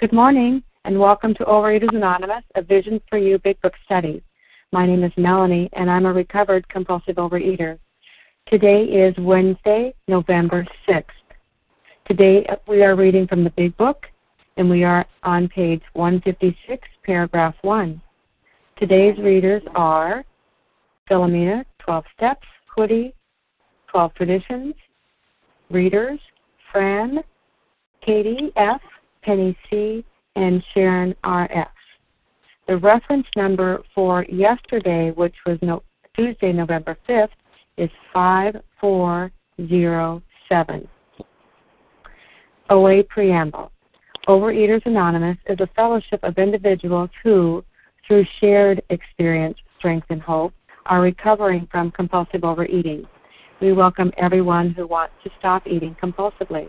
Good morning, and welcome to Overeaters Anonymous, a Vision for You Big Book study. My name is Melanie, and I'm a recovered compulsive overeater. Today is Wednesday, November 6th. Today uh, we are reading from the Big Book, and we are on page 156, paragraph 1. Today's readers are Philomena, 12 Steps, Hoodie, 12 Traditions, readers, Fran, Katie F., Penny C., and Sharon R.F. The reference number for yesterday, which was no, Tuesday, November 5th, is 5407. OA Preamble Overeaters Anonymous is a fellowship of individuals who, through shared experience, strength, and hope, are recovering from compulsive overeating. We welcome everyone who wants to stop eating compulsively.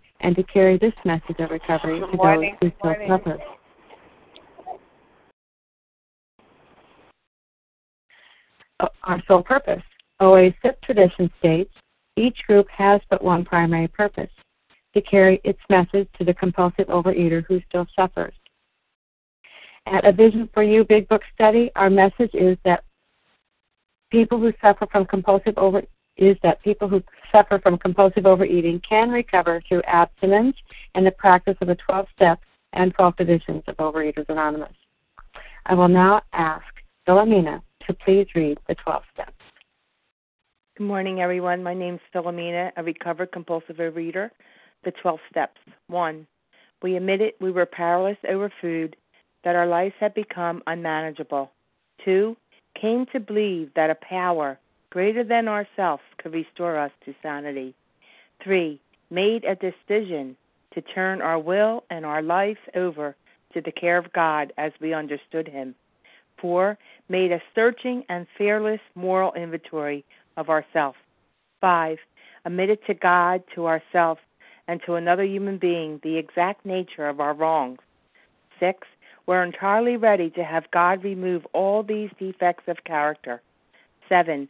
and to carry this message of recovery to those who still suffer. Our sole purpose. OA's fifth tradition states each group has but one primary purpose to carry its message to the compulsive overeater who still suffers. At a Vision for You Big Book study, our message is that people who suffer from compulsive over is that people who suffer from compulsive overeating can recover through abstinence and the practice of the 12 steps and 12 traditions of Overeaters Anonymous. I will now ask Philomena to please read the 12 steps. Good morning, everyone. My name is Philomena, a recovered compulsive overeater. The 12 steps. 1. We admitted we were powerless over food, that our lives had become unmanageable. 2. Came to believe that a power greater than ourselves could restore us to sanity. 3. Made a decision to turn our will and our life over to the care of God as we understood Him. 4. Made a searching and fearless moral inventory of ourselves. 5. Admitted to God, to ourselves, and to another human being the exact nature of our wrongs. 6. We're entirely ready to have God remove all these defects of character. 7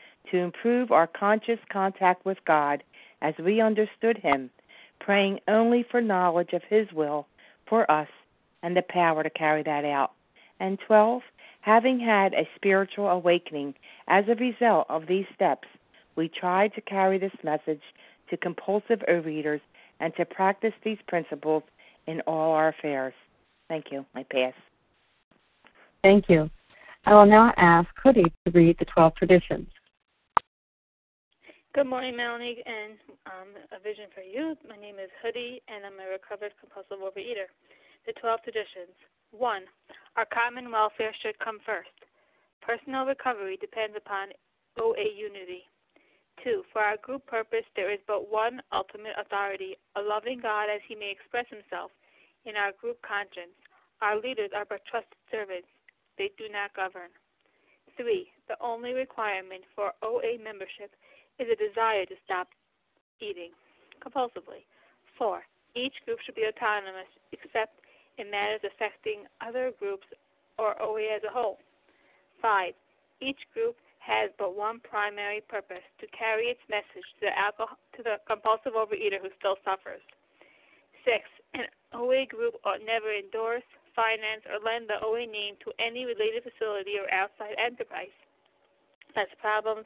to improve our conscious contact with God as we understood Him, praying only for knowledge of His will for us and the power to carry that out. And 12, having had a spiritual awakening as a result of these steps, we tried to carry this message to compulsive overeaters and to practice these principles in all our affairs. Thank you. I pass. Thank you. I will now ask Hoodie to read the 12 traditions. Good morning, Melanie, and um, a vision for you. My name is Hoodie, and I'm a recovered compulsive overeater. The 12 traditions. 1. Our common welfare should come first. Personal recovery depends upon OA unity. 2. For our group purpose, there is but one ultimate authority, a loving God as he may express himself in our group conscience. Our leaders are but trusted servants, they do not govern. 3. The only requirement for OA membership is a desire to stop eating compulsively. Four, each group should be autonomous except in matters affecting other groups or OA as a whole. Five, each group has but one primary purpose to carry its message to the, alcohol, to the compulsive overeater who still suffers. Six, an OA group ought never endorse, finance, or lend the OA name to any related facility or outside enterprise. As problems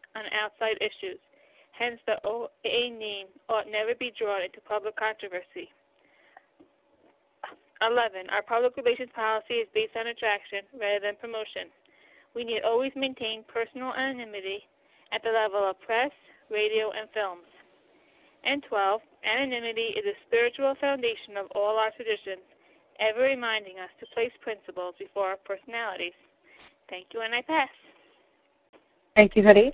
on outside issues. Hence, the OA name ought never be drawn into public controversy. 11. Our public relations policy is based on attraction rather than promotion. We need always maintain personal anonymity at the level of press, radio, and films. And 12. Anonymity is a spiritual foundation of all our traditions, ever reminding us to place principles before our personalities. Thank you, and I pass. Thank you, Hoodie.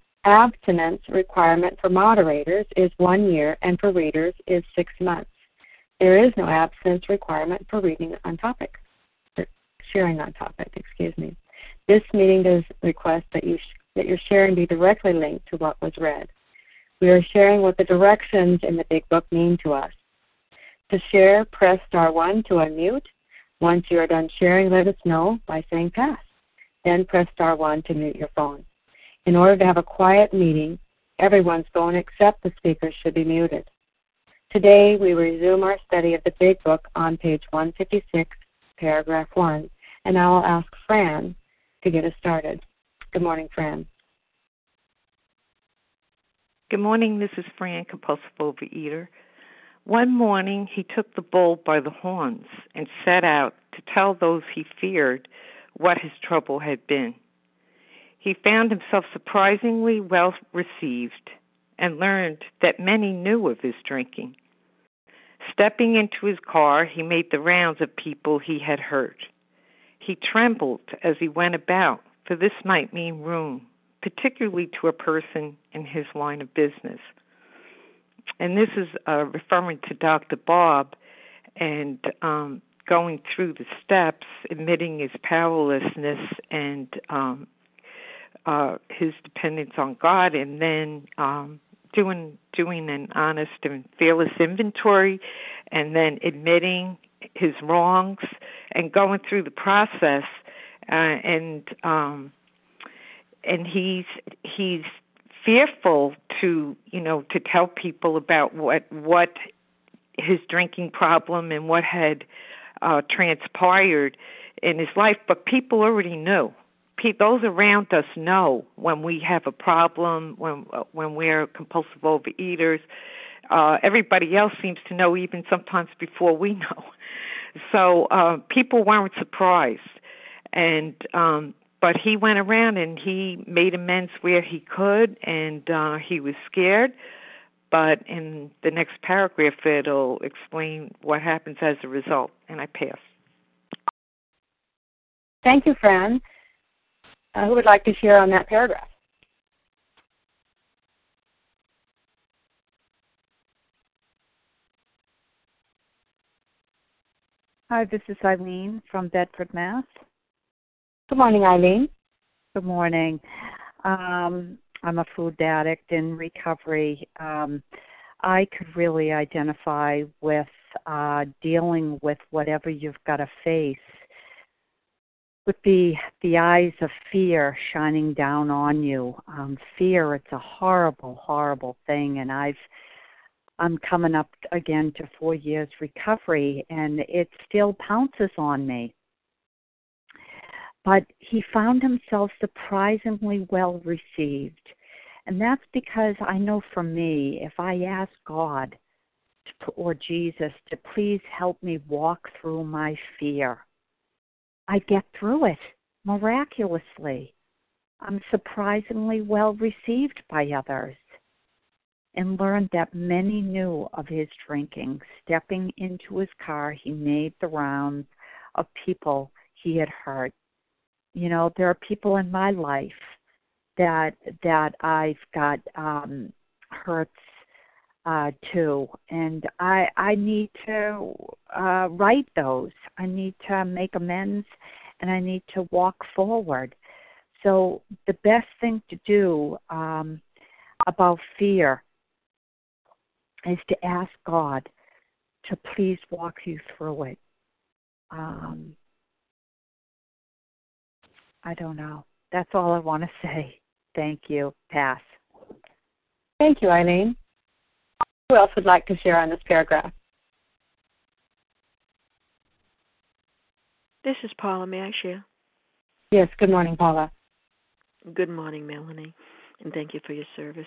abstinence requirement for moderators is one year and for readers is six months. There is no abstinence requirement for reading on topic, sharing on topic, excuse me. This meeting does request that you sh- that your sharing be directly linked to what was read. We are sharing what the directions in the Big Book mean to us. To share, press star 1 to unmute. Once you are done sharing, let us know by saying pass. Then press star 1 to mute your phone. In order to have a quiet meeting, everyone's phone except the speaker should be muted. Today, we resume our study of the Big Book on page 156, paragraph 1, and I will ask Fran to get us started. Good morning, Fran. Good morning. This is Fran, compulsive overeater. One morning he took the bull by the horns and set out to tell those he feared what his trouble had been. He found himself surprisingly well received and learned that many knew of his drinking. Stepping into his car, he made the rounds of people he had hurt. He trembled as he went about, for this might mean ruin, particularly to a person in his line of business and this is uh, referring to Dr. Bob and um, going through the steps, admitting his powerlessness and um, uh, his dependence on God, and then um, doing doing an honest and fearless inventory, and then admitting his wrongs and going through the process, uh, and um, and he's he's fearful to you know to tell people about what what his drinking problem and what had uh transpired in his life but people already knew those around us know when we have a problem when uh, when we're compulsive overeaters. Uh everybody else seems to know even sometimes before we know. So uh people weren't surprised. And um but he went around and he made amends where he could and uh he was scared. But in the next paragraph it'll explain what happens as a result. And i pass. Thank you fran uh, who would like to share on that paragraph Hi, this is Eileen from Bedford, Mass. Good morning, Eileen. Good morning. Um, I'm a food addict in recovery. Um, I could really identify with uh, dealing with whatever you've got to face with the the eyes of fear shining down on you. Um, fear, it's a horrible, horrible thing, and I've I'm coming up again to four years recovery, and it still pounces on me but he found himself surprisingly well received. And that's because I know for me, if I ask God or Jesus to please help me walk through my fear, I get through it miraculously. I'm surprisingly well received by others and learned that many knew of his drinking. Stepping into his car, he made the rounds of people he had hurt you know, there are people in my life that that I've got um hurts uh too and I I need to uh write those. I need to make amends and I need to walk forward. So the best thing to do um about fear is to ask God to please walk you through it. Um, I don't know. That's all I want to say. Thank you. Pass. Thank you, Eileen. Who else would like to share on this paragraph? This is Paula. May I share? Yes, good morning, Paula. Good morning, Melanie, and thank you for your service.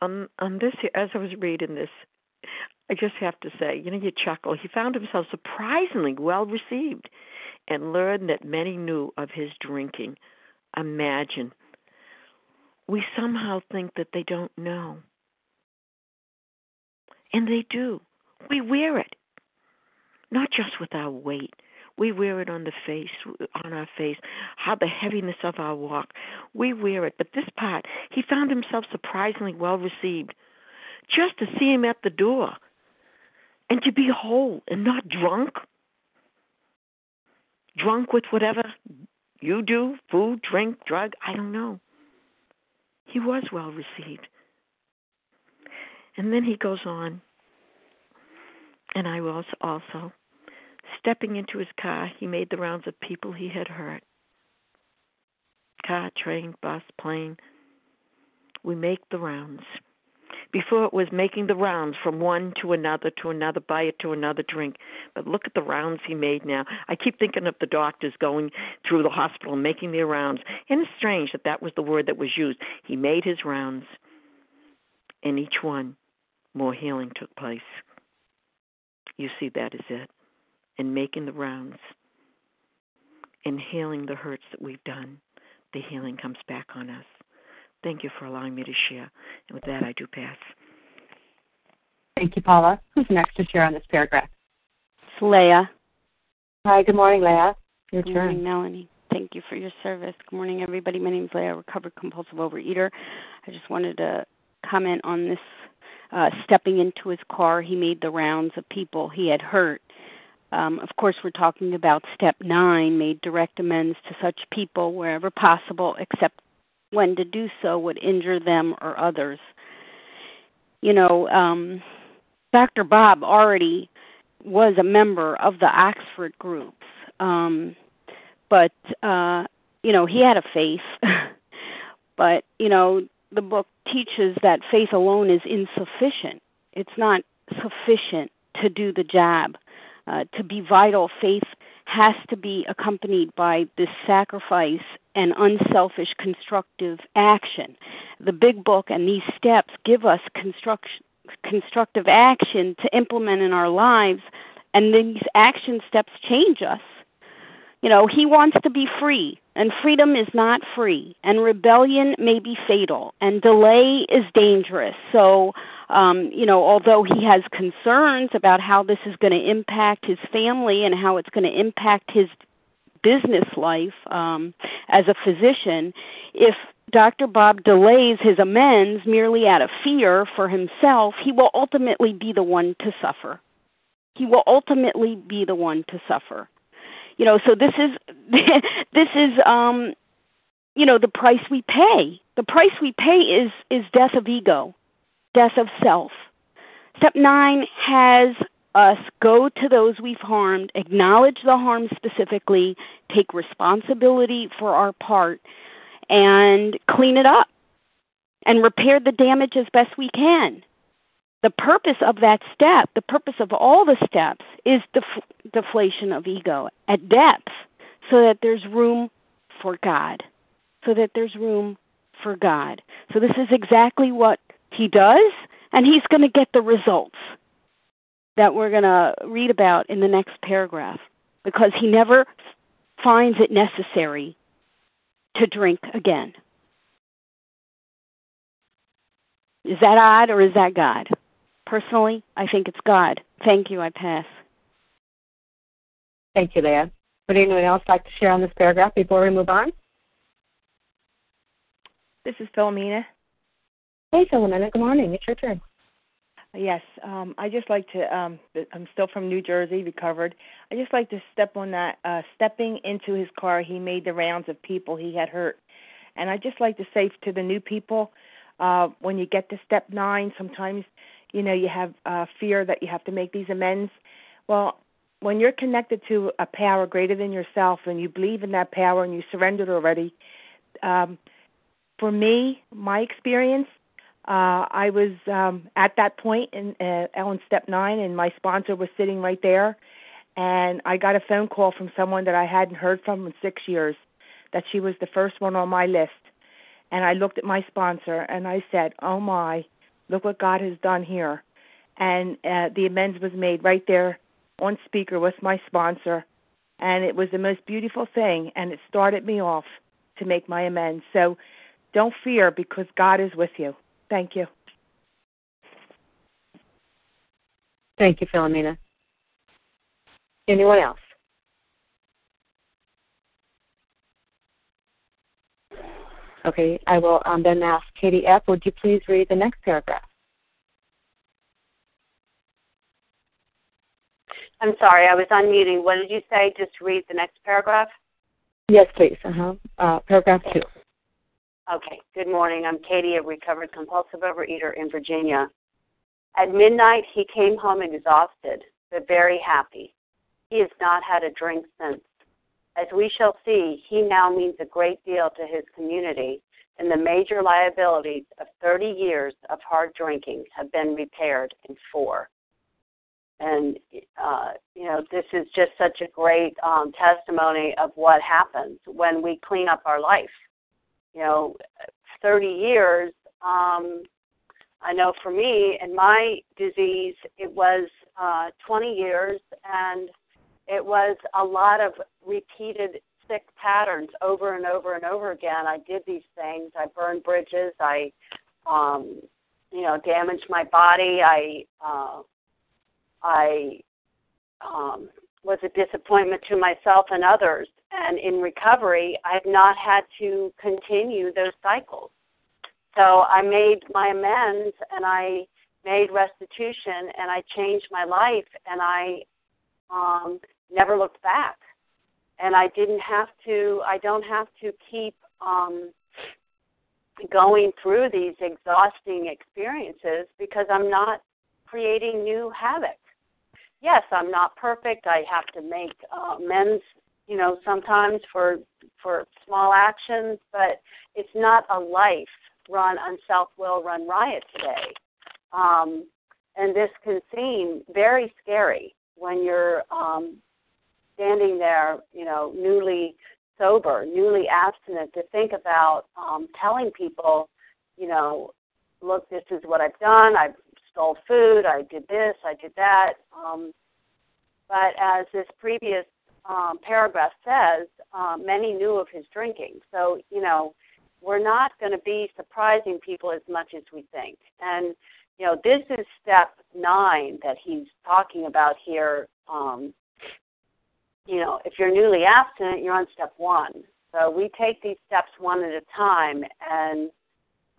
On on this, as I was reading this, I just have to say, you know, you chuckle. He found himself surprisingly well received and learned that many knew of his drinking. Imagine. We somehow think that they don't know. And they do. We wear it. Not just with our weight. We wear it on the face, on our face, how the heaviness of our walk. We wear it. But this part, he found himself surprisingly well received. Just to see him at the door and to be whole and not drunk. Drunk with whatever you do food, drink, drug, I don't know. He was well received. And then he goes on, and I was also. Stepping into his car, he made the rounds of people he had hurt. Car, train, bus, plane. We make the rounds. Before it was making the rounds from one to another to another buy it to another drink. But look at the rounds he made now. I keep thinking of the doctors going through the hospital making their rounds. And it's strange that that was the word that was used. He made his rounds. And each one, more healing took place. You see, that is it. And making the rounds and healing the hurts that we've done, the healing comes back on us. Thank you for allowing me to share. And with that, I do pass. Thank you, Paula. Who's next to share on this paragraph? It's Leah. Hi, good morning, Leah. Your good turn. morning, Melanie. Thank you for your service. Good morning, everybody. My name is Leah, recovered compulsive overeater. I just wanted to comment on this uh, stepping into his car. He made the rounds of people he had hurt. Um, of course, we're talking about step nine, made direct amends to such people wherever possible, except when to do so would injure them or others. You know, um, Dr. Bob already was a member of the Oxford groups, um, but uh, you know he had a faith. but you know the book teaches that faith alone is insufficient. It's not sufficient to do the job. Uh, to be vital, faith has to be accompanied by this sacrifice and unselfish constructive action. The big book and these steps give us construction, constructive action to implement in our lives, and these action steps change us. You know, he wants to be free, and freedom is not free, and rebellion may be fatal, and delay is dangerous. So, um, you know, although he has concerns about how this is going to impact his family and how it's going to impact his business life um, as a physician, if Dr. Bob delays his amends merely out of fear for himself, he will ultimately be the one to suffer. He will ultimately be the one to suffer. You know, so this is this is um you know the price we pay. The price we pay is is death of ego death of self. Step nine has us go to those we've harmed, acknowledge the harm specifically, take responsibility for our part, and clean it up and repair the damage as best we can. The purpose of that step, the purpose of all the steps, is def- deflation of ego at depth so that there's room for God. So that there's room for God. So this is exactly what he does, and he's going to get the results that we're going to read about in the next paragraph because he never finds it necessary to drink again. Is that odd or is that God? Personally, I think it's God. Thank you. I pass. Thank you, Leah. Would anyone else like to share on this paragraph before we move on? This is Philomena. Hey, Philomena. Good morning. It's your turn. Yes, um, I just like to. Um, I'm still from New Jersey, recovered. I just like to step on that. Uh, stepping into his car, he made the rounds of people he had hurt, and I just like to say to the new people, uh, when you get to step nine, sometimes you know you have uh, fear that you have to make these amends. Well, when you're connected to a power greater than yourself, and you believe in that power, and you surrendered already, um, for me, my experience uh, I was um, at that point in uh, Step Nine, and my sponsor was sitting right there. And I got a phone call from someone that I hadn't heard from in six years, that she was the first one on my list. And I looked at my sponsor and I said, "Oh my, look what God has done here." And uh, the amends was made right there on speaker with my sponsor, and it was the most beautiful thing. And it started me off to make my amends. So don't fear because God is with you. Thank you. Thank you, Philomena. Anyone else? Okay, I will um, then ask Katie F. Would you please read the next paragraph? I'm sorry, I was unmuting. What did you say? Just read the next paragraph? Yes, please. Uh-huh. Uh, paragraph two. Okay, good morning. I'm Katie, a recovered compulsive overeater in Virginia. At midnight, he came home exhausted, but very happy. He has not had a drink since. As we shall see, he now means a great deal to his community, and the major liabilities of 30 years of hard drinking have been repaired in four. And, uh, you know, this is just such a great um, testimony of what happens when we clean up our life you know, 30 years, um, I know for me and my disease, it was uh, 20 years, and it was a lot of repeated sick patterns over and over and over again. I did these things. I burned bridges. I, um, you know, damaged my body. I, uh, I um, was a disappointment to myself and others and in recovery, I've not had to continue those cycles. So I made my amends and I made restitution and I changed my life and I um, never looked back. And I didn't have to, I don't have to keep um, going through these exhausting experiences because I'm not creating new havoc. Yes, I'm not perfect. I have to make uh, amends you know, sometimes for for small actions, but it's not a life run on self will, run riot today. Um, and this can seem very scary when you're um, standing there, you know, newly sober, newly abstinent, to think about um, telling people, you know, look, this is what I've done. I stole food. I did this. I did that. Um, but as this previous um, paragraph says, uh, many knew of his drinking. So, you know, we're not going to be surprising people as much as we think. And, you know, this is step nine that he's talking about here. Um, you know, if you're newly abstinent, you're on step one. So we take these steps one at a time. And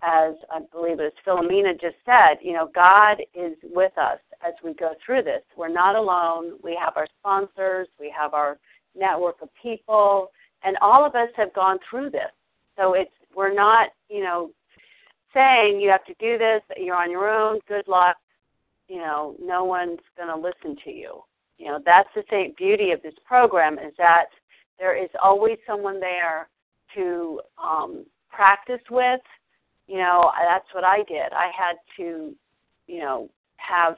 as I believe as Philomena just said, you know, God is with us as we go through this. We're not alone. We have our sponsors, we have our network of people, and all of us have gone through this. So it's we're not, you know, saying you have to do this, you're on your own, good luck, you know, no one's going to listen to you. You know, that's the same beauty of this program is that there is always someone there to um, practice with. You know, that's what I did. I had to, you know, have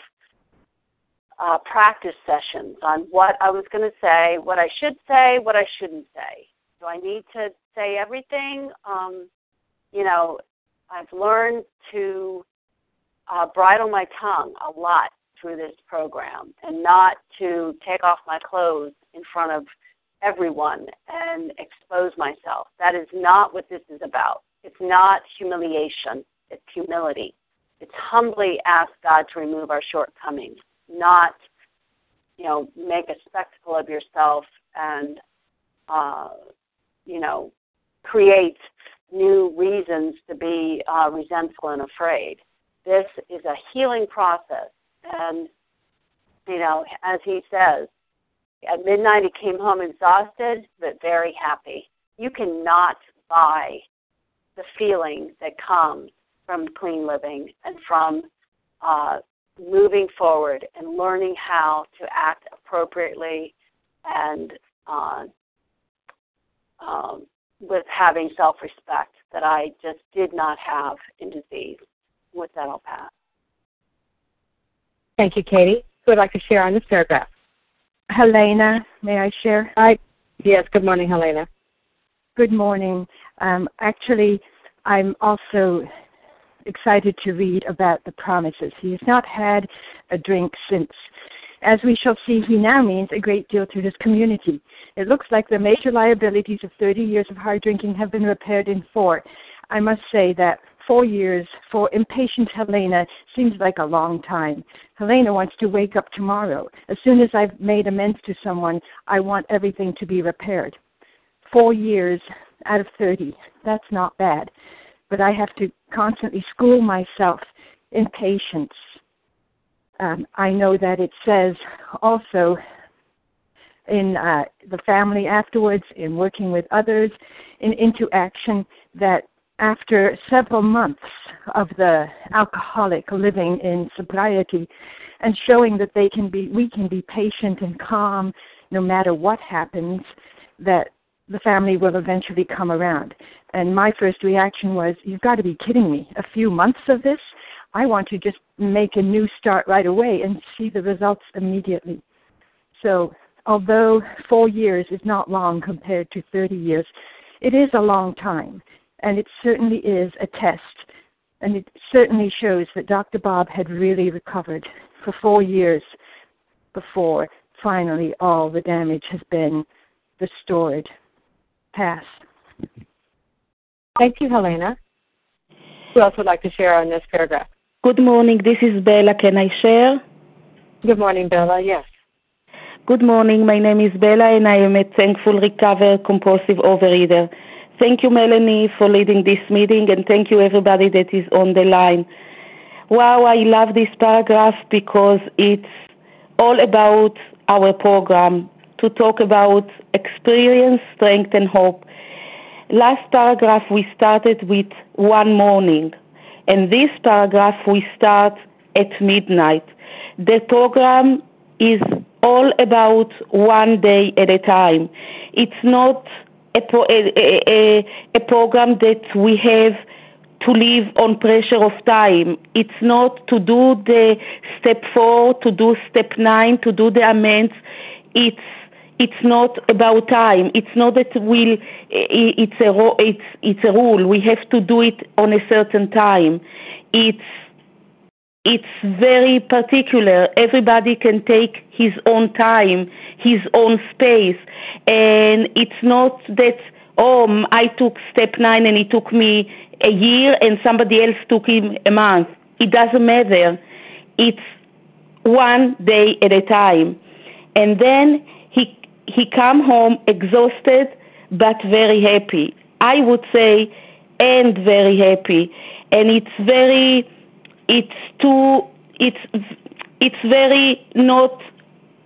uh, practice sessions on what I was going to say, what I should say, what I shouldn't say. Do I need to say everything? Um, you know, I've learned to uh, bridle my tongue a lot through this program and not to take off my clothes in front of everyone and expose myself. That is not what this is about. It's not humiliation, it's humility. It's humbly ask God to remove our shortcomings not, you know, make a spectacle of yourself and, uh, you know, create new reasons to be uh, resentful and afraid. This is a healing process. And, you know, as he says, at midnight he came home exhausted but very happy. You cannot buy the feeling that comes from clean living and from uh, moving forward and learning how to act appropriately and uh, um, with having self respect that I just did not have in disease. With that, I'll pass. Thank you, Katie. Who would like to share on this paragraph? Helena, may I share? Hi. Yes, good morning, Helena. Good morning. Um, actually, I'm also excited to read about the promises. He has not had a drink since. As we shall see, he now means a great deal to his community. It looks like the major liabilities of 30 years of hard drinking have been repaired in four. I must say that four years for impatient Helena seems like a long time. Helena wants to wake up tomorrow. As soon as I've made amends to someone, I want everything to be repaired. Four years out of 30. That's not bad. But I have to constantly school myself in patience. Um, I know that it says also in uh, the family afterwards, in working with others, in into action, that after several months of the alcoholic living in sobriety and showing that they can be we can be patient and calm no matter what happens that the family will eventually come around. And my first reaction was you've got to be kidding me. A few months of this? I want to just make a new start right away and see the results immediately. So although 4 years is not long compared to 30 years it is a long time and it certainly is a test. And it certainly shows that Dr. Bob had really recovered for four years before finally all the damage has been restored. Pass. Thank you, Helena. Who else would like to share on this paragraph? Good morning. This is Bella. Can I share? Good morning, Bella. Yes. Good morning. My name is Bella, and I am a thankful recovered compulsive overeater. Thank you, Melanie, for leading this meeting, and thank you, everybody that is on the line. Wow, I love this paragraph because it's all about our program to talk about experience, strength, and hope. Last paragraph, we started with one morning, and this paragraph, we start at midnight. The program is all about one day at a time. It's not a, a, a, a program that we have to live on pressure of time. It's not to do the step four, to do step nine, to do the amends. It's it's not about time. It's not that we'll, it's a it's it's a rule. We have to do it on a certain time. It's it's very particular. Everybody can take his own time, his own space, and it's not that oh I took step nine and it took me a year and somebody else took him a month. It doesn't matter. It's one day at a time, and then he he come home exhausted but very happy. I would say, and very happy, and it's very it's too it's it's very not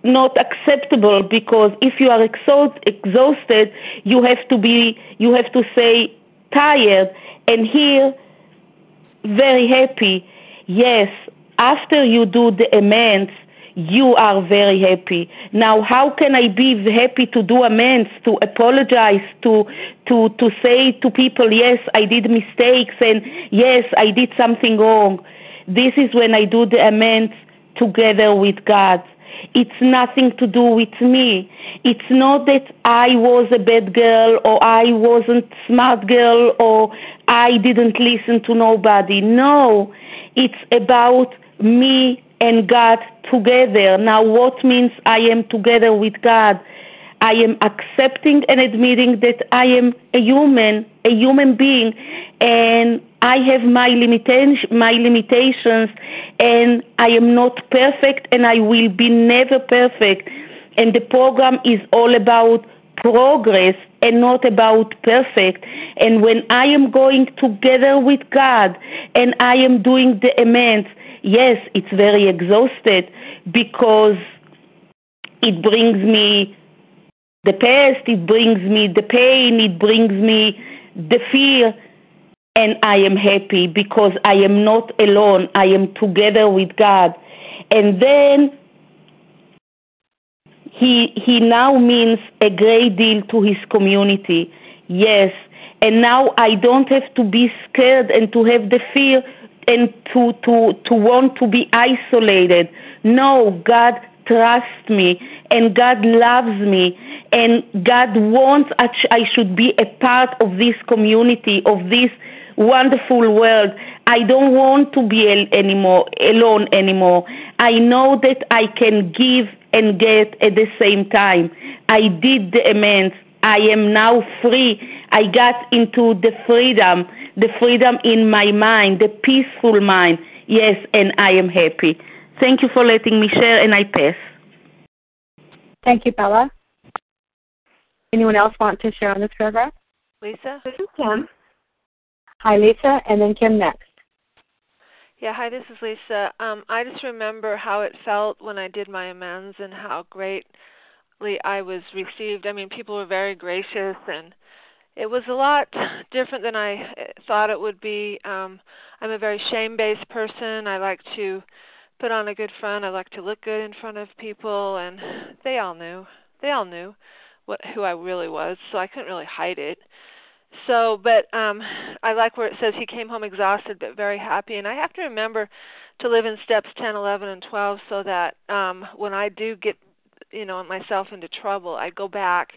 not acceptable because if you are exhausted you have to be you have to say tired and here very happy yes after you do the amends you are very happy. Now, how can I be happy to do amends, to apologize, to to to say to people, yes, I did mistakes, and yes, I did something wrong. This is when I do the amends together with God. It's nothing to do with me. It's not that I was a bad girl or I wasn't smart girl or I didn't listen to nobody. No, it's about me and God together. Now, what means I am together with God? I am accepting and admitting that I am a human, a human being, and I have my limitations, my limitations, and I am not perfect, and I will be never perfect. And the program is all about progress and not about perfect. And when I am going together with God and I am doing the amends, yes, it's very exhausted because it brings me the past, it brings me the pain, it brings me the fear, and I am happy because I am not alone. I am together with God. And then he he now means a great deal to his community. Yes. And now I don't have to be scared and to have the fear and to to to want to be isolated. No, God trusts me and God loves me and God wants I should be a part of this community of this wonderful world. I don't want to be anymore alone anymore. I know that I can give and get at the same time. I did the amends. I am now free. I got into the freedom, the freedom in my mind, the peaceful mind. Yes, and I am happy. Thank you for letting me share, and I pass. Thank you, Bella. Anyone else want to share on this paragraph? Lisa? This is Kim. Hi, Lisa, and then Kim next. Yeah, hi, this is Lisa. Um, I just remember how it felt when I did my amends and how greatly I was received. I mean, people were very gracious, and it was a lot different than I thought it would be. Um, I'm a very shame based person. I like to put on a good front. I like to look good in front of people, and they all knew. They all knew what who I really was, so I couldn't really hide it. So but um i like where it says he came home exhausted but very happy. And i have to remember to live in steps 10 11 and 12 so that um when i do get you know myself into trouble i go back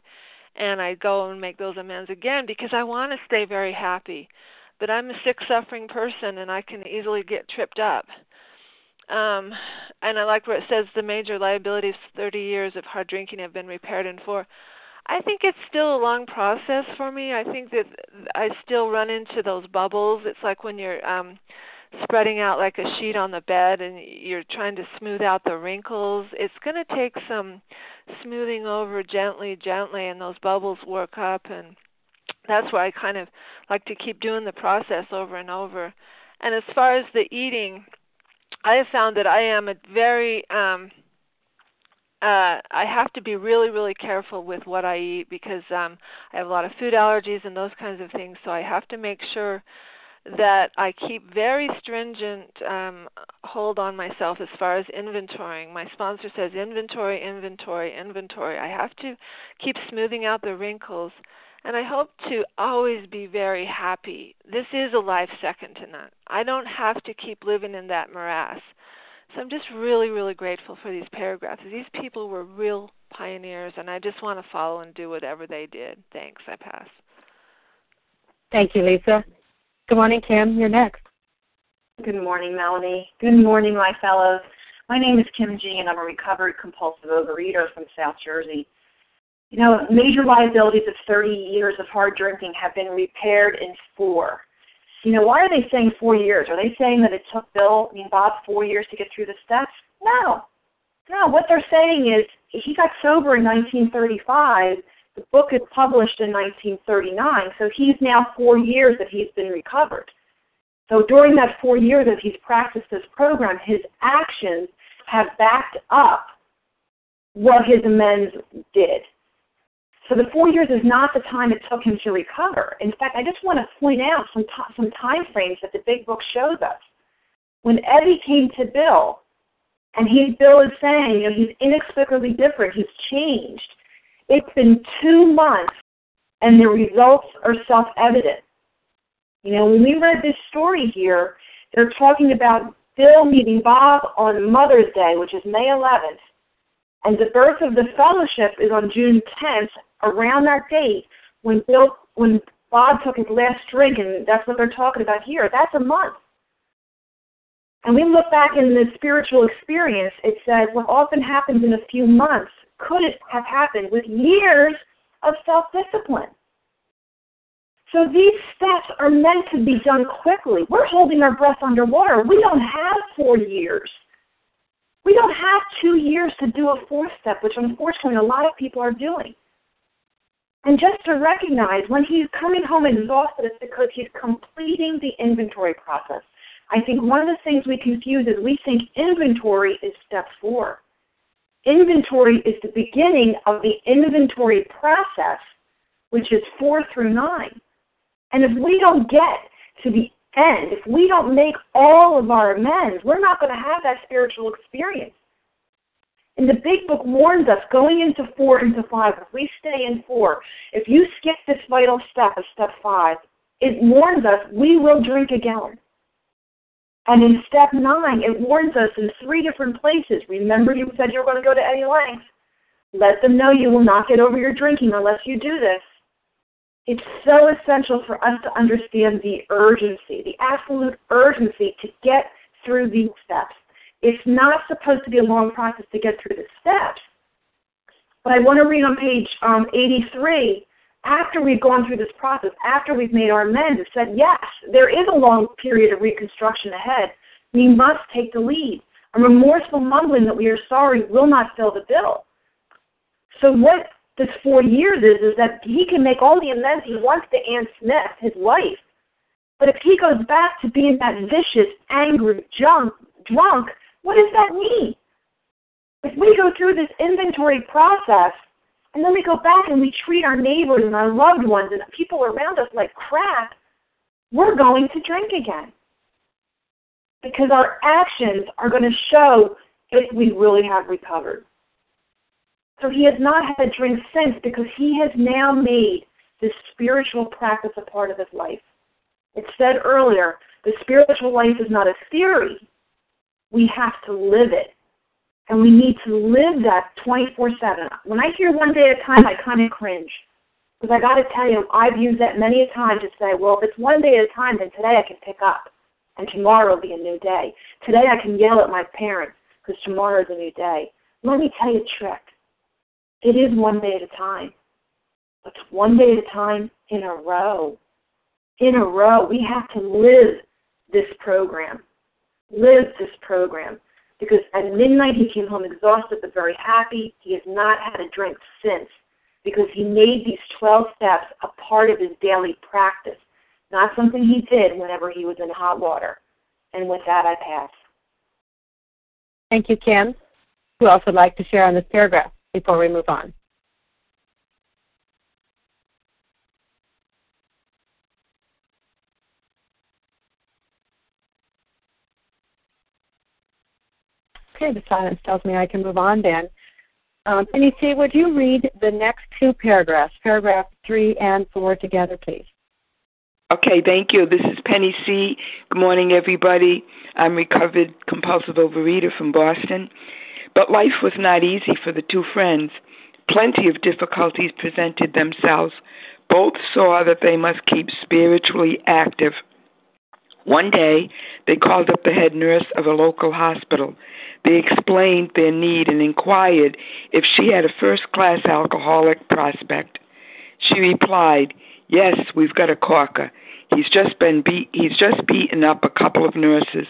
and i go and make those amends again because i want to stay very happy. But i'm a sick suffering person and i can easily get tripped up. Um and i like where it says the major liabilities 30 years of hard drinking have been repaired in four I think it's still a long process for me. I think that I still run into those bubbles. It's like when you're um spreading out like a sheet on the bed and you're trying to smooth out the wrinkles. It's going to take some smoothing over gently, gently and those bubbles work up and that's why I kind of like to keep doing the process over and over. And as far as the eating, I have found that I am a very um uh I have to be really really careful with what I eat because um I have a lot of food allergies and those kinds of things so I have to make sure that I keep very stringent um hold on myself as far as inventorying. My sponsor says inventory, inventory, inventory. I have to keep smoothing out the wrinkles and I hope to always be very happy. This is a life second to none. I don't have to keep living in that morass. So I'm just really, really grateful for these paragraphs. These people were real pioneers, and I just want to follow and do whatever they did. Thanks. I pass. Thank you, Lisa. Good morning, Kim. You're next. Good morning, Melanie. Good morning, my fellows. My name is Kim G, and I'm a recovered compulsive overeater from South Jersey. You know, major liabilities of 30 years of hard drinking have been repaired in four you know, why are they saying four years? Are they saying that it took Bill, I mean Bob, four years to get through the steps? No. No, what they're saying is he got sober in 1935. The book is published in 1939, so he's now four years that he's been recovered. So during that four years that he's practiced this program, his actions have backed up what his amends did. So the four years is not the time it took him to recover. In fact, I just want to point out some t- some time frames that the big book shows us. When Ebby came to Bill, and he Bill is saying, you know, he's inexplicably different. He's changed. It's been two months, and the results are self-evident. You know, when we read this story here, they're talking about Bill meeting Bob on Mother's Day, which is May 11th, and the birth of the fellowship is on June 10th, around that date when Bill when Bob took his last drink, and that's what they're talking about here. That's a month. And we look back in the spiritual experience, it says what often happens in a few months could it have happened with years of self discipline. So these steps are meant to be done quickly. We're holding our breath underwater. We don't have four years. We don't have two years to do a fourth step, which unfortunately a lot of people are doing. And just to recognize when he's coming home exhausted, it's because he's completing the inventory process. I think one of the things we confuse is we think inventory is step four. Inventory is the beginning of the inventory process, which is four through nine. And if we don't get to the end, if we don't make all of our amends, we're not going to have that spiritual experience. And the big book warns us going into four into five, if we stay in four, if you skip this vital step of step five, it warns us we will drink again. And in step nine, it warns us in three different places. Remember, you said you were going to go to any length. Let them know you will not get over your drinking unless you do this. It's so essential for us to understand the urgency, the absolute urgency to get through these steps. It's not supposed to be a long process to get through the steps. But I want to read on page um, 83 after we've gone through this process, after we've made our amends, it said, yes, there is a long period of reconstruction ahead. We must take the lead. A remorseful mumbling that we are sorry will not fill the bill. So what this 40 years is, is that he can make all the amends he wants to Ann Smith, his wife. But if he goes back to being that vicious, angry, drunk, drunk, what does that mean? If we go through this inventory process, and then we go back and we treat our neighbors and our loved ones and people around us like crap, we're going to drink again. Because our actions are going to show if we really have recovered. So he has not had a drink since because he has now made this spiritual practice a part of his life. It said earlier, the spiritual life is not a theory. We have to live it. And we need to live that 24 7. When I hear one day at a time, I kind of cringe. Because I got to tell you, I've used that many a time to say, well, if it's one day at a time, then today I can pick up. And tomorrow will be a new day. Today I can yell at my parents because tomorrow is a new day. Let me tell you a trick. It is one day at a time. But one day at a time in a row. In a row. We have to live this program. Live this program because at midnight he came home exhausted but very happy. He has not had a drink since because he made these 12 steps a part of his daily practice, not something he did whenever he was in hot water. And with that, I pass. Thank you, Kim. Who else would like to share on this paragraph before we move on? Okay, the silence tells me I can move on then. Um, Penny C., would you read the next two paragraphs, paragraph three and four together, please? Okay, thank you. This is Penny C. Good morning, everybody. I'm recovered compulsive overeater from Boston. But life was not easy for the two friends. Plenty of difficulties presented themselves. Both saw that they must keep spiritually active. One day, they called up the head nurse of a local hospital. They explained their need and inquired if she had a first class alcoholic prospect. She replied, Yes, we've got a corker. He's just been beat he's just beaten up a couple of nurses,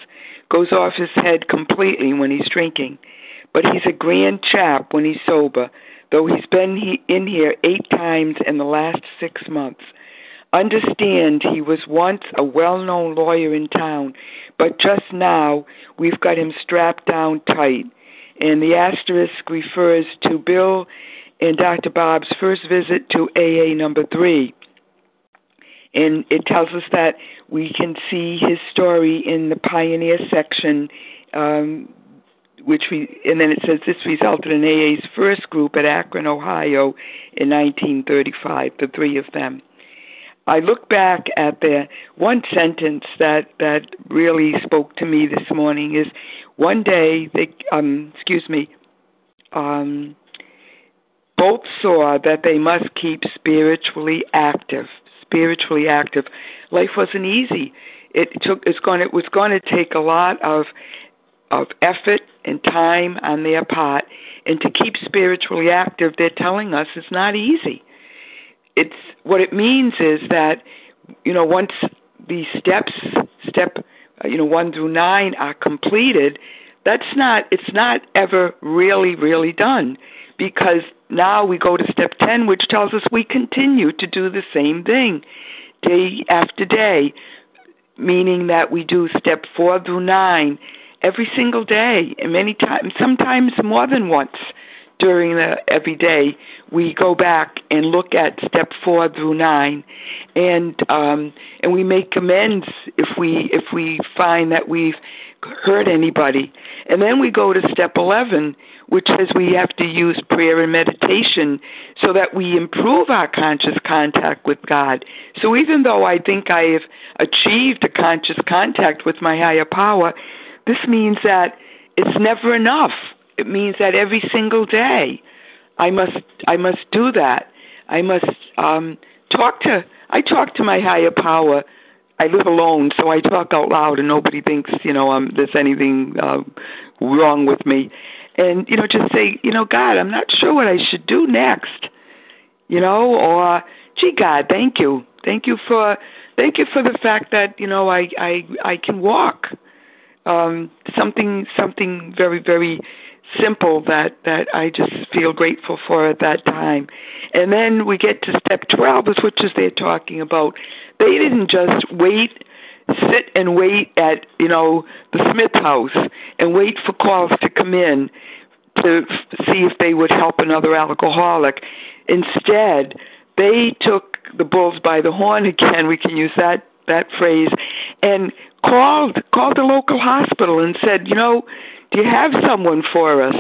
goes off his head completely when he's drinking. But he's a grand chap when he's sober, though he's been he, in here eight times in the last six months. Understand he was once a well known lawyer in town, but just now we've got him strapped down tight. And the asterisk refers to Bill and Dr. Bob's first visit to AA number three. And it tells us that we can see his story in the pioneer section, um, which we, and then it says this resulted in AA's first group at Akron, Ohio in 1935, the three of them. I look back at the one sentence that that really spoke to me this morning is one day they um excuse me um both saw that they must keep spiritually active spiritually active. Life wasn't easy. It took it's going it was going to take a lot of of effort and time on their part. And to keep spiritually active they're telling us it's not easy it's what it means is that you know once these steps step uh, you know 1 through 9 are completed that's not it's not ever really really done. Because now we go to step 10, which tells us we continue to do the same thing day after day, meaning that we do step 4 through 9 every single day, and many times, sometimes more than once during the every day we go back and look at step four through nine and um and we make amends if we if we find that we've hurt anybody and then we go to step eleven which says we have to use prayer and meditation so that we improve our conscious contact with God. So even though I think I have achieved a conscious contact with my higher power, this means that it's never enough. It means that every single day I must I must do that. I must um talk to I talk to my higher power. I live alone, so I talk out loud, and nobody thinks you know um, there's anything uh, wrong with me and you know just say you know god i'm not sure what i should do next you know or gee god thank you thank you for thank you for the fact that you know i i i can walk um something something very very simple that that i just feel grateful for at that time and then we get to step 12 which is they're talking about they didn't just wait sit and wait at you know the Smith house and wait for calls to come in to see if they would help another alcoholic. Instead, they took the bulls by the horn again. We can use that that phrase, and called called the local hospital and said, you know, do you have someone for us?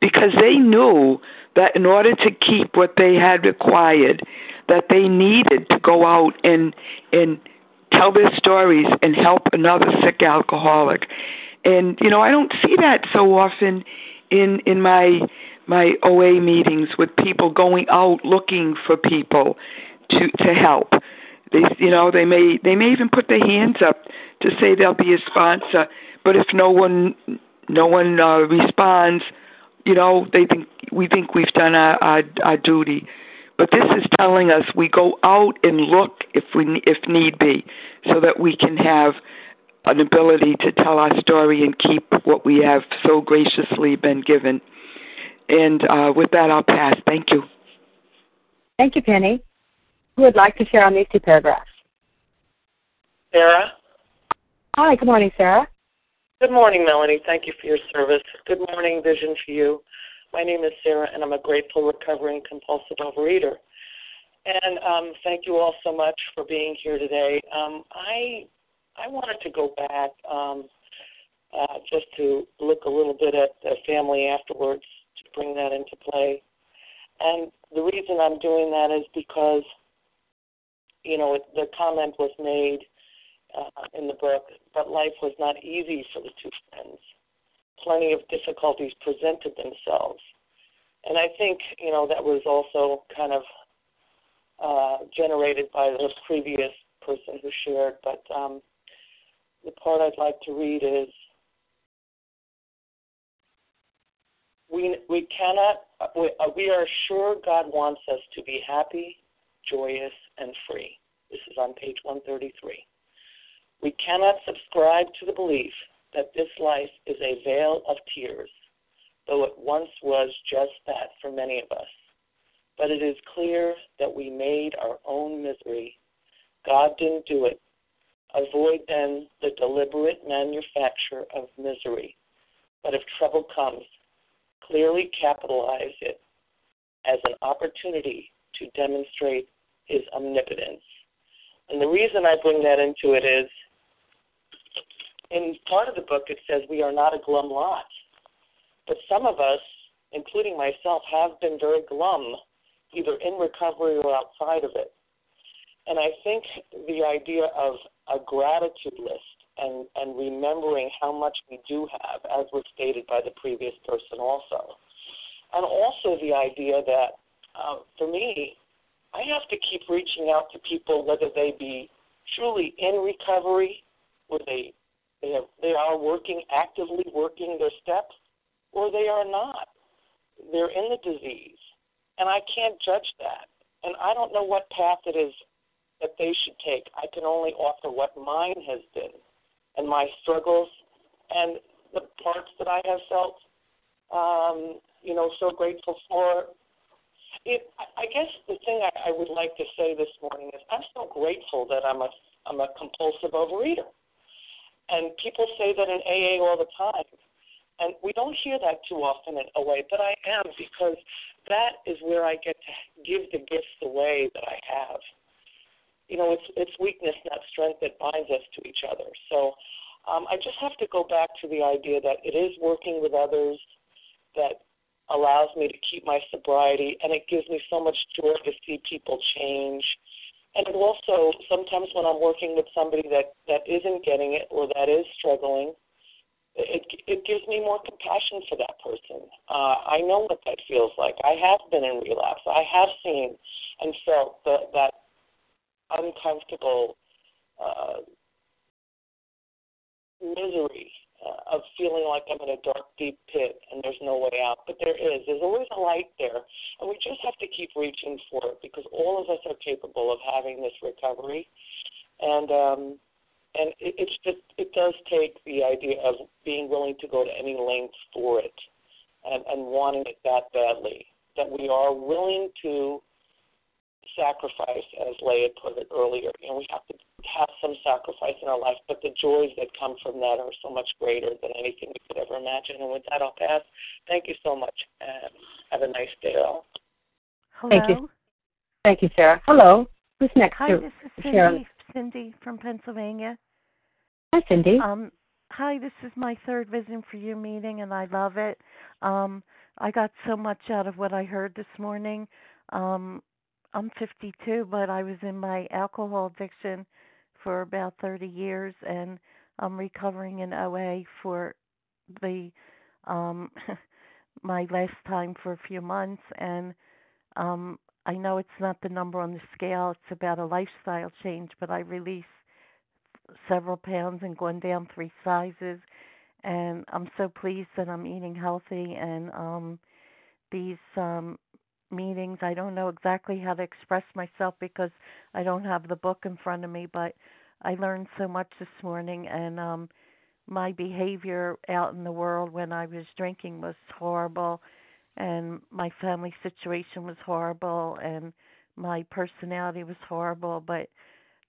Because they knew that in order to keep what they had acquired, that they needed to go out and and tell their stories and help another sick alcoholic. And you know, I don't see that so often in in my my OA meetings with people going out looking for people to to help. They you know, they may they may even put their hands up to say they'll be a sponsor, but if no one no one uh, responds, you know, they think we think we've done our, our our duty. But this is telling us we go out and look if we if need be, so that we can have an ability to tell our story and keep what we have so graciously been given. And uh, with that, I'll pass. Thank you. Thank you, Penny. Who would like to share on these two paragraphs? Sarah. Hi, good morning, Sarah. Good morning, Melanie. Thank you for your service. Good morning, Vision for You. My name is Sarah, and I'm a grateful recovering compulsive overeater. And um, thank you all so much for being here today. Um, I I wanted to go back um, uh, just to look a little bit at the family afterwards to bring that into play. And the reason I'm doing that is because, you know, it, the comment was made uh, in the book, but life was not easy for the two friends plenty of difficulties presented themselves. And I think, you know, that was also kind of uh, generated by the previous person who shared. But um, the part I'd like to read is we, we cannot, we, uh, we are sure God wants us to be happy, joyous, and free. This is on page 133. We cannot subscribe to the belief that this life is a vale of tears, though it once was just that for many of us. But it is clear that we made our own misery. God didn't do it. Avoid then the deliberate manufacture of misery. But if trouble comes, clearly capitalize it as an opportunity to demonstrate his omnipotence. And the reason I bring that into it is in part of the book it says we are not a glum lot. But some of us, including myself, have been very glum, either in recovery or outside of it. And I think the idea of a gratitude list and, and remembering how much we do have, as was stated by the previous person also. And also the idea that, uh, for me, I have to keep reaching out to people, whether they be truly in recovery, where they they have they are working actively working their steps, or they are not. They're in the disease, and I can't judge that. And I don't know what path it is that they should take. I can only offer what mine has been, and my struggles, and the parts that I have felt um, you know, so grateful for. It, I guess the thing I, I would like to say this morning is I'm so grateful that I'm a I'm a compulsive overeater, and people say that in AA all the time, and we don't hear that too often in OA, but I am because that is where I get to give the gifts away that I have. You know, it's it's weakness, not strength, that binds us to each other. So um, I just have to go back to the idea that it is working with others that allows me to keep my sobriety, and it gives me so much joy to see people change. And also, sometimes when I'm working with somebody that, that isn't getting it or that is struggling, it, it gives me more compassion for that person. Uh, I know what that feels like. I have been in relapse. I have seen and felt the, that uncomfortable uh, misery uh, of feeling like I'm in a dark, deep pit and there's no way out. But there is. There's always a light there. And we just have to keep reaching for it because all of us are capable of having this recovery. And, um, and it, it's just, it does take the idea of being willing to go to any length for it and, and wanting it that badly. That we are willing to sacrifice, as Leah put it earlier. You know, we have to have some sacrifice in our life, but the joys that come from that are so much greater than anything we could ever imagine. And with that, I'll pass. Thank you so much, and have a nice day, all. Hello. Thank you. Thank you, Sarah. Hello. Who's next? Hi, this is Cindy. Sharon. Cindy from Pennsylvania. Hi, Cindy. Um, hi, this is my third Vision for You meeting, and I love it. Um, I got so much out of what I heard this morning. Um, I'm 52, but I was in my alcohol addiction for about 30 years, and I'm recovering in OA for the um my last time for a few months, and um I know it's not the number on the scale; it's about a lifestyle change. But I released several pounds and gone down three sizes, and I'm so pleased that I'm eating healthy and um these um meetings. I don't know exactly how to express myself because I don't have the book in front of me, but I learned so much this morning and um my behavior out in the world when I was drinking was horrible and my family situation was horrible and my personality was horrible, but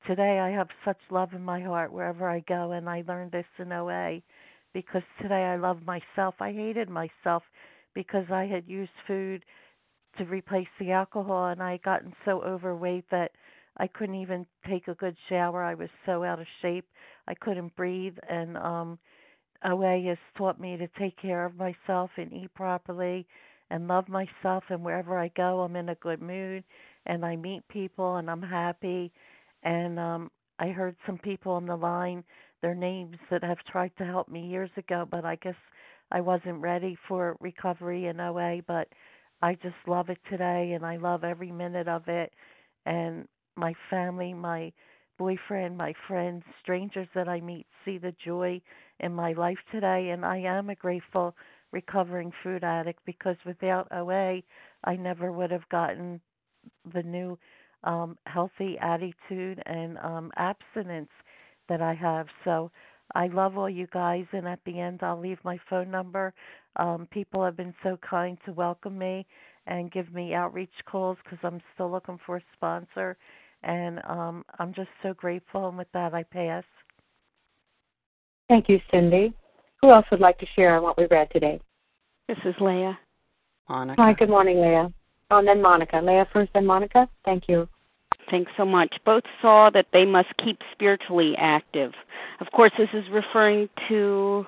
today I have such love in my heart wherever I go and I learned this in OA because today I love myself. I hated myself because I had used food to replace the alcohol and I had gotten so overweight that I couldn't even take a good shower. I was so out of shape. I couldn't breathe and um OA has taught me to take care of myself and eat properly and love myself and wherever I go I'm in a good mood and I meet people and I'm happy and um I heard some people on the line their names that have tried to help me years ago but I guess I wasn't ready for recovery in OA but I just love it today and I love every minute of it and my family, my boyfriend, my friends, strangers that I meet see the joy in my life today and I am a grateful recovering food addict because without OA I never would have gotten the new um healthy attitude and um abstinence that I have. So I love all you guys and at the end I'll leave my phone number um, people have been so kind to welcome me and give me outreach calls because I'm still looking for a sponsor. And um, I'm just so grateful. And with that, I pass. Thank you, Cindy. Who else would like to share on what we read today? This is Leah. Monica. Hi, good morning, Leah. Oh, and then Monica. Leah first, then Monica. Thank you. Thanks so much. Both saw that they must keep spiritually active. Of course, this is referring to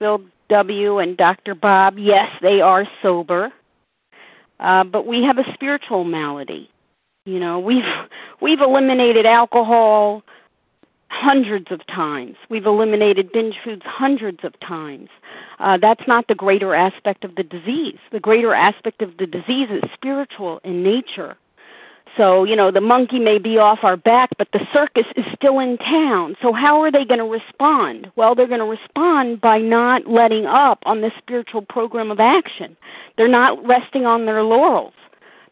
Bill W. and Dr. Bob. Yes, they are sober, uh, but we have a spiritual malady. You know, we've we've eliminated alcohol hundreds of times. We've eliminated binge foods hundreds of times. Uh, that's not the greater aspect of the disease. The greater aspect of the disease is spiritual in nature. So, you know, the monkey may be off our back, but the circus is still in town. So, how are they going to respond? Well, they're going to respond by not letting up on the spiritual program of action. They're not resting on their laurels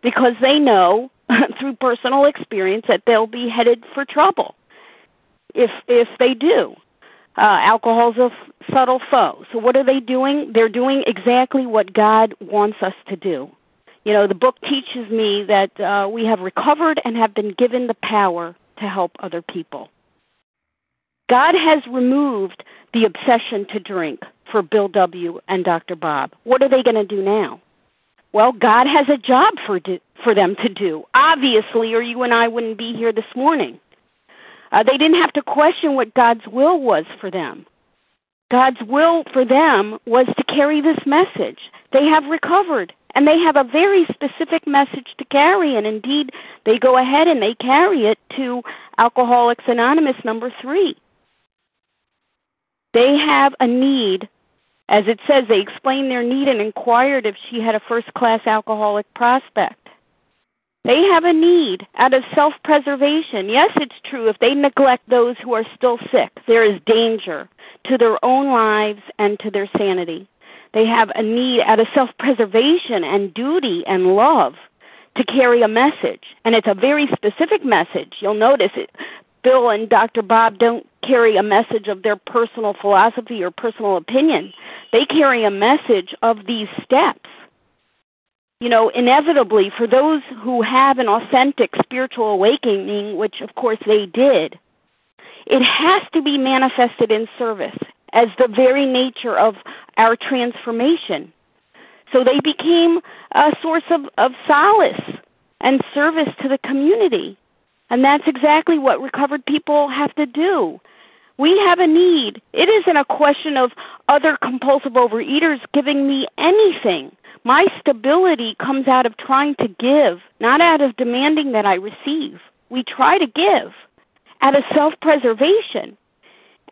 because they know through personal experience that they'll be headed for trouble if if they do. Uh, alcohol's a f- subtle foe. So what are they doing? They're doing exactly what God wants us to do. You know, the book teaches me that uh, we have recovered and have been given the power to help other people. God has removed the obsession to drink for Bill W. and Dr. Bob. What are they going to do now? Well, God has a job for do, for them to do, obviously, or you and I wouldn't be here this morning. Uh, they didn't have to question what God's will was for them. God's will for them was to carry this message. They have recovered, and they have a very specific message to carry, and indeed, they go ahead and they carry it to Alcoholics Anonymous number three. They have a need as it says, they explained their need and inquired if she had a first class alcoholic prospect. They have a need out of self preservation. Yes, it's true. If they neglect those who are still sick, there is danger to their own lives and to their sanity. They have a need out of self preservation and duty and love to carry a message. And it's a very specific message. You'll notice it. Bill and Dr. Bob don't carry a message of their personal philosophy or personal opinion. They carry a message of these steps. You know, inevitably, for those who have an authentic spiritual awakening, which of course they did, it has to be manifested in service as the very nature of our transformation. So they became a source of, of solace and service to the community. And that's exactly what recovered people have to do. We have a need. It isn't a question of other compulsive overeaters giving me anything. My stability comes out of trying to give, not out of demanding that I receive. We try to give out of self preservation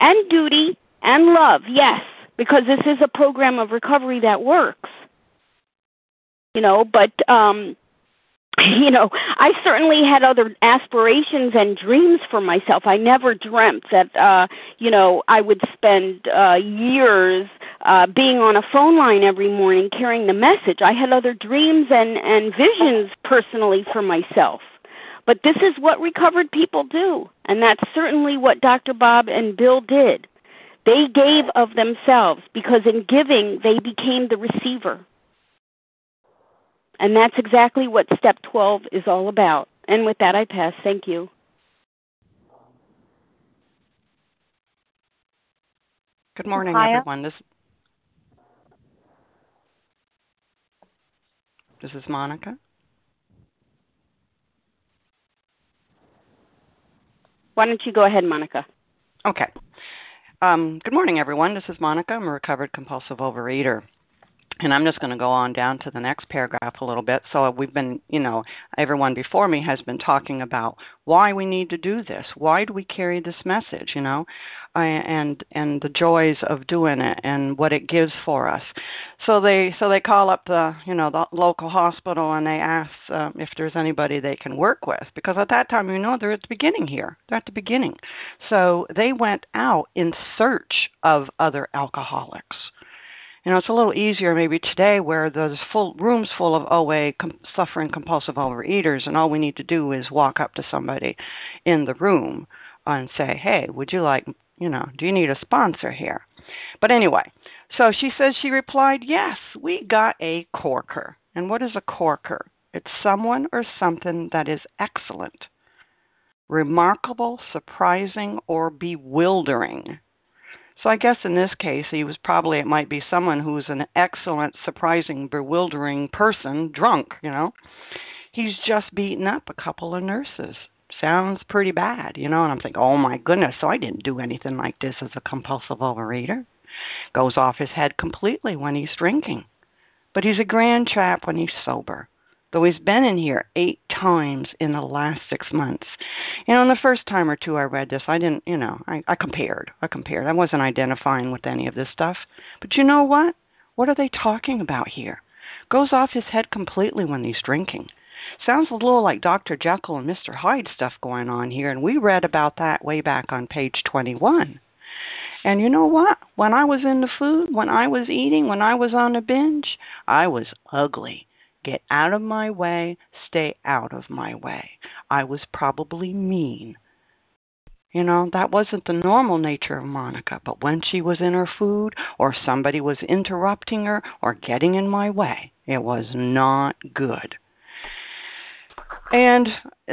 and duty and love, yes, because this is a program of recovery that works. You know, but um you know, I certainly had other aspirations and dreams for myself. I never dreamt that, uh, you know, I would spend uh, years uh, being on a phone line every morning carrying the message. I had other dreams and, and visions personally for myself. But this is what recovered people do, and that's certainly what Dr. Bob and Bill did. They gave of themselves because in giving, they became the receiver. And that's exactly what step 12 is all about. And with that, I pass. Thank you. Good morning, Hiya. everyone. This this is Monica. Why don't you go ahead, Monica? Okay. Um, good morning, everyone. This is Monica. I'm a recovered compulsive overeater. And I'm just going to go on down to the next paragraph a little bit. So we've been, you know, everyone before me has been talking about why we need to do this. Why do we carry this message, you know, and and the joys of doing it and what it gives for us. So they so they call up the, you know, the local hospital and they ask uh, if there's anybody they can work with because at that time, you know, they're at the beginning here. They're at the beginning. So they went out in search of other alcoholics you know, it's a little easier maybe today where there's full rooms full of OA com- suffering compulsive overeaters, and all we need to do is walk up to somebody in the room and say, "Hey, would you like, you know, do you need a sponsor here?" But anyway, so she says she replied, "Yes, we got a corker." And what is a corker? It's someone or something that is excellent, remarkable, surprising, or bewildering. So I guess in this case, he was probably, it might be someone who's an excellent, surprising, bewildering person, drunk, you know. He's just beaten up a couple of nurses. Sounds pretty bad, you know. And I'm thinking, oh my goodness, so I didn't do anything like this as a compulsive overeater. Goes off his head completely when he's drinking. But he's a grand chap when he's sober though he's been in here eight times in the last six months. You know, and the first time or two I read this, I didn't, you know, I, I compared. I compared. I wasn't identifying with any of this stuff. But you know what? What are they talking about here? Goes off his head completely when he's drinking. Sounds a little like Dr. Jekyll and Mr. Hyde stuff going on here, and we read about that way back on page 21. And you know what? When I was in the food, when I was eating, when I was on a binge, I was ugly. Get out of my way, stay out of my way. I was probably mean. You know, that wasn't the normal nature of Monica. But when she was in her food, or somebody was interrupting her, or getting in my way, it was not good. And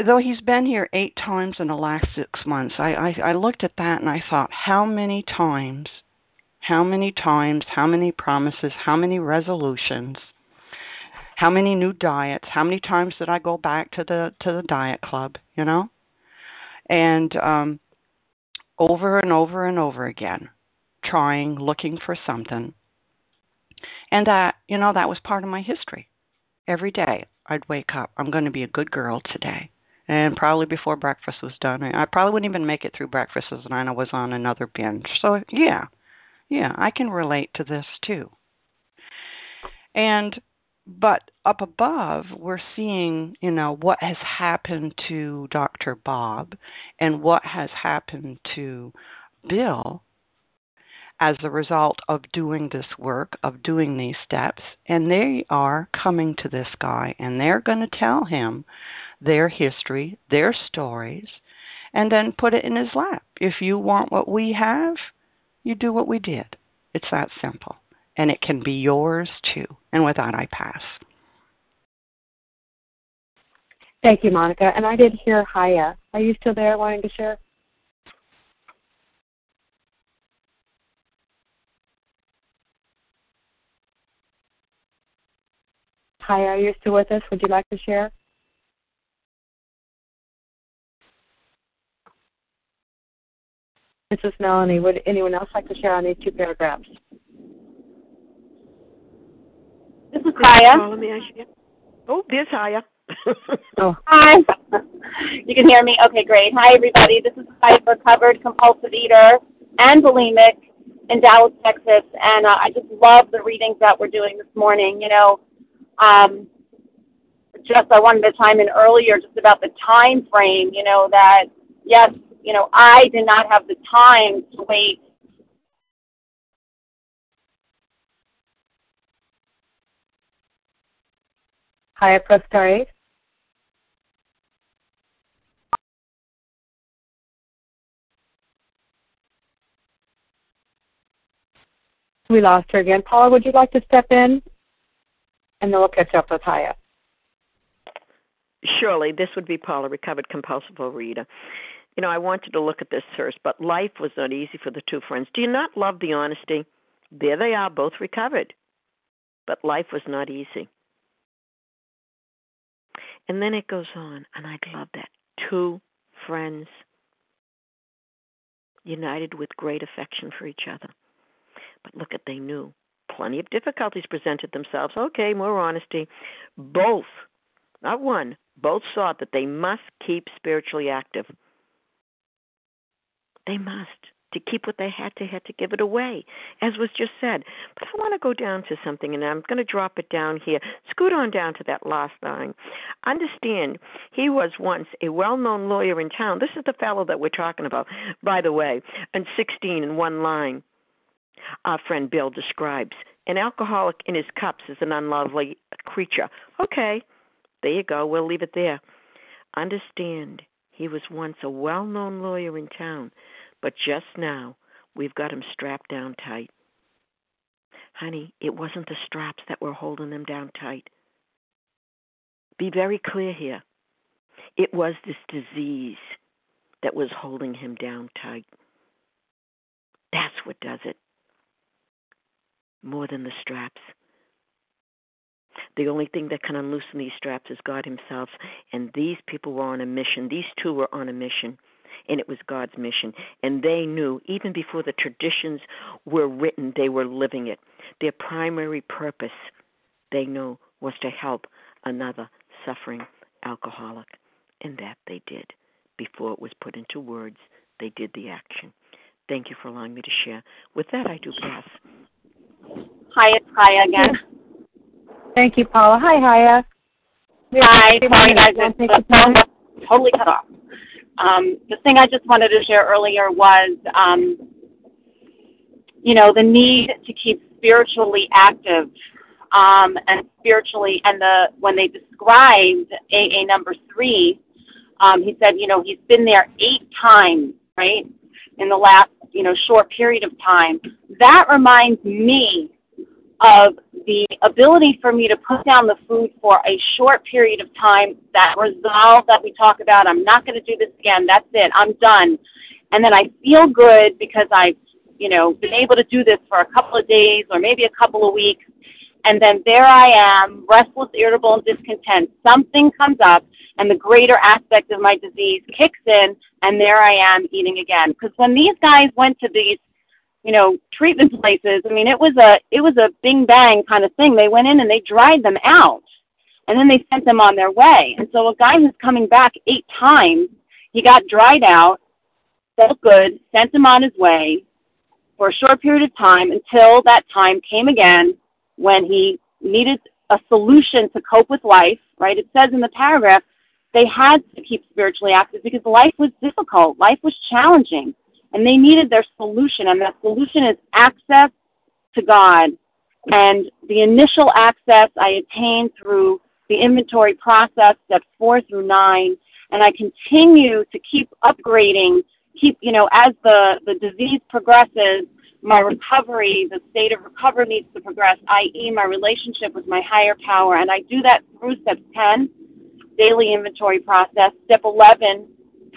though he's been here eight times in the last six months, I, I, I looked at that and I thought, how many times, how many times, how many promises, how many resolutions, how many new diets, how many times did I go back to the to the diet club, you know? And um over and over and over again, trying, looking for something. And that, you know, that was part of my history. Every day I'd wake up, I'm going to be a good girl today. And probably before breakfast was done, I probably wouldn't even make it through breakfast as I was on another binge. So, yeah, yeah, I can relate to this too. And but up above, we're seeing, you know, what has happened to Dr. Bob and what has happened to Bill as a result of doing this work, of doing these steps. And they are coming to this guy and they're going to tell him their history, their stories, and then put it in his lap. If you want what we have, you do what we did. It's that simple and it can be yours too. And with that, I pass. Thank you, Monica. And I did hear Haya. Are you still there wanting to share? Haya, are you still with us? Would you like to share? This is Melanie. Would anyone else like to share on these two paragraphs? This is Haya. Oh, there's Haya. oh. Hi. You can hear me? Okay, great. Hi, everybody. This is Haya, recovered compulsive eater and bulimic in Dallas, Texas. And uh, I just love the readings that we're doing this morning. You know, um, just I wanted to chime in earlier just about the time frame, you know, that, yes, you know, I did not have the time to wait Star 8. We lost her again. Paula, would you like to step in? And then we'll catch up with Haya. Surely, this would be Paula, recovered compulsive overeater. You know, I wanted to look at this first, but life was not easy for the two friends. Do you not love the honesty? There they are, both recovered. But life was not easy. And then it goes on, and I love that. Two friends united with great affection for each other. But look at, they knew plenty of difficulties presented themselves. Okay, more honesty. Both, not one, both saw that they must keep spiritually active. They must to keep what they had to had to give it away, as was just said. But I want to go down to something, and I'm going to drop it down here. Scoot on down to that last line. Understand, he was once a well-known lawyer in town. This is the fellow that we're talking about, by the way. And 16 in one line, our friend Bill describes an alcoholic in his cups is an unlovely creature. Okay, there you go. We'll leave it there. Understand, he was once a well known lawyer in town but just now, we've got him strapped down tight. Honey, it wasn't the straps that were holding him down tight. Be very clear here. It was this disease that was holding him down tight. That's what does it. More than the straps. The only thing that can unloosen these straps is God Himself. And these people were on a mission. These two were on a mission and it was God's mission. And they knew, even before the traditions were written, they were living it. Their primary purpose, they knew, was to help another suffering alcoholic. And that they did. Before it was put into words, they did the action. Thank you for allowing me to share. With that, I do pass. Hi, it's Haya again. Thank you, Paula. Hi, Haya. Hi, sorry guys, the phone totally cut off. Um, the thing I just wanted to share earlier was, um, you know, the need to keep spiritually active um, and spiritually, and the when they described AA number three, um, he said, you know, he's been there eight times right? In the last, you know, short period of time. That reminds me of the ability for me to put down the food for a short period of time, that resolve that we talk about, I'm not going to do this again, that's it, I'm done. And then I feel good because I've, you know, been able to do this for a couple of days or maybe a couple of weeks. And then there I am, restless, irritable, and discontent. Something comes up, and the greater aspect of my disease kicks in, and there I am eating again. Because when these guys went to these you know, treatment places. I mean, it was a it was a bing bang kind of thing. They went in and they dried them out, and then they sent them on their way. And so a guy who's coming back eight times, he got dried out, felt good, sent him on his way for a short period of time until that time came again when he needed a solution to cope with life. Right? It says in the paragraph they had to keep spiritually active because life was difficult, life was challenging and they needed their solution, and that solution is access to God. And the initial access I attained through the inventory process, steps four through nine, and I continue to keep upgrading, keep, you know, as the, the disease progresses, my recovery, the state of recovery needs to progress, i.e., my relationship with my higher power. And I do that through step 10, daily inventory process, step 11,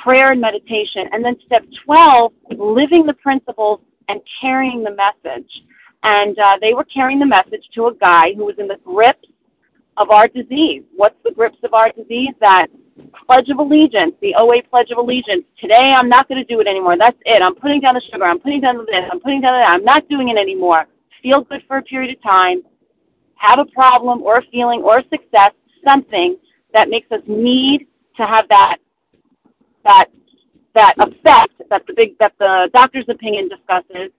prayer and meditation. And then step 12, living the principles and carrying the message. And uh, they were carrying the message to a guy who was in the grips of our disease. What's the grips of our disease? That Pledge of Allegiance, the OA Pledge of Allegiance. Today I'm not going to do it anymore. That's it. I'm putting down the sugar. I'm putting down the this. I'm putting down that. I'm not doing it anymore. Feel good for a period of time. Have a problem or a feeling or a success, something that makes us need to have that that that effect that the big that the doctor's opinion discusses,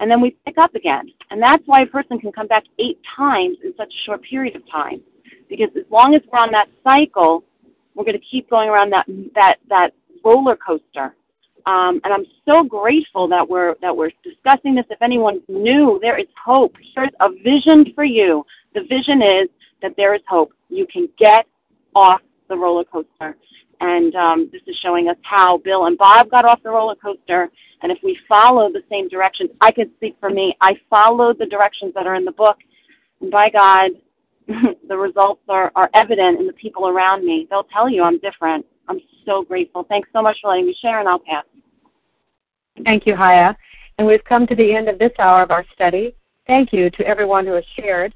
and then we pick up again. And that's why a person can come back eight times in such a short period of time, because as long as we're on that cycle, we're going to keep going around that that that roller coaster. Um, and I'm so grateful that we're that we're discussing this. If anyone's new, there is hope. Here's a vision for you. The vision is that there is hope. You can get off the roller coaster. And um, this is showing us how Bill and Bob got off the roller coaster. And if we follow the same directions, I can speak for me. I followed the directions that are in the book. And by God, the results are, are evident in the people around me. They'll tell you I'm different. I'm so grateful. Thanks so much for letting me share, and I'll pass. Thank you, Haya. And we've come to the end of this hour of our study. Thank you to everyone who has shared.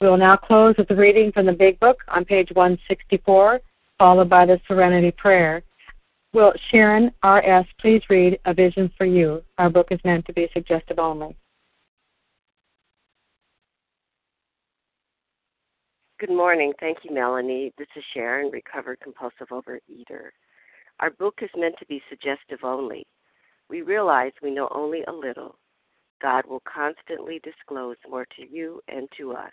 We will now close with the reading from the Big Book on page 164 followed by the Serenity Prayer. Will Sharon R.S. please read A Vision for You? Our book is meant to be suggestive only. Good morning. Thank you, Melanie. This is Sharon, recovered compulsive overeater. Our book is meant to be suggestive only. We realize we know only a little. God will constantly disclose more to you and to us.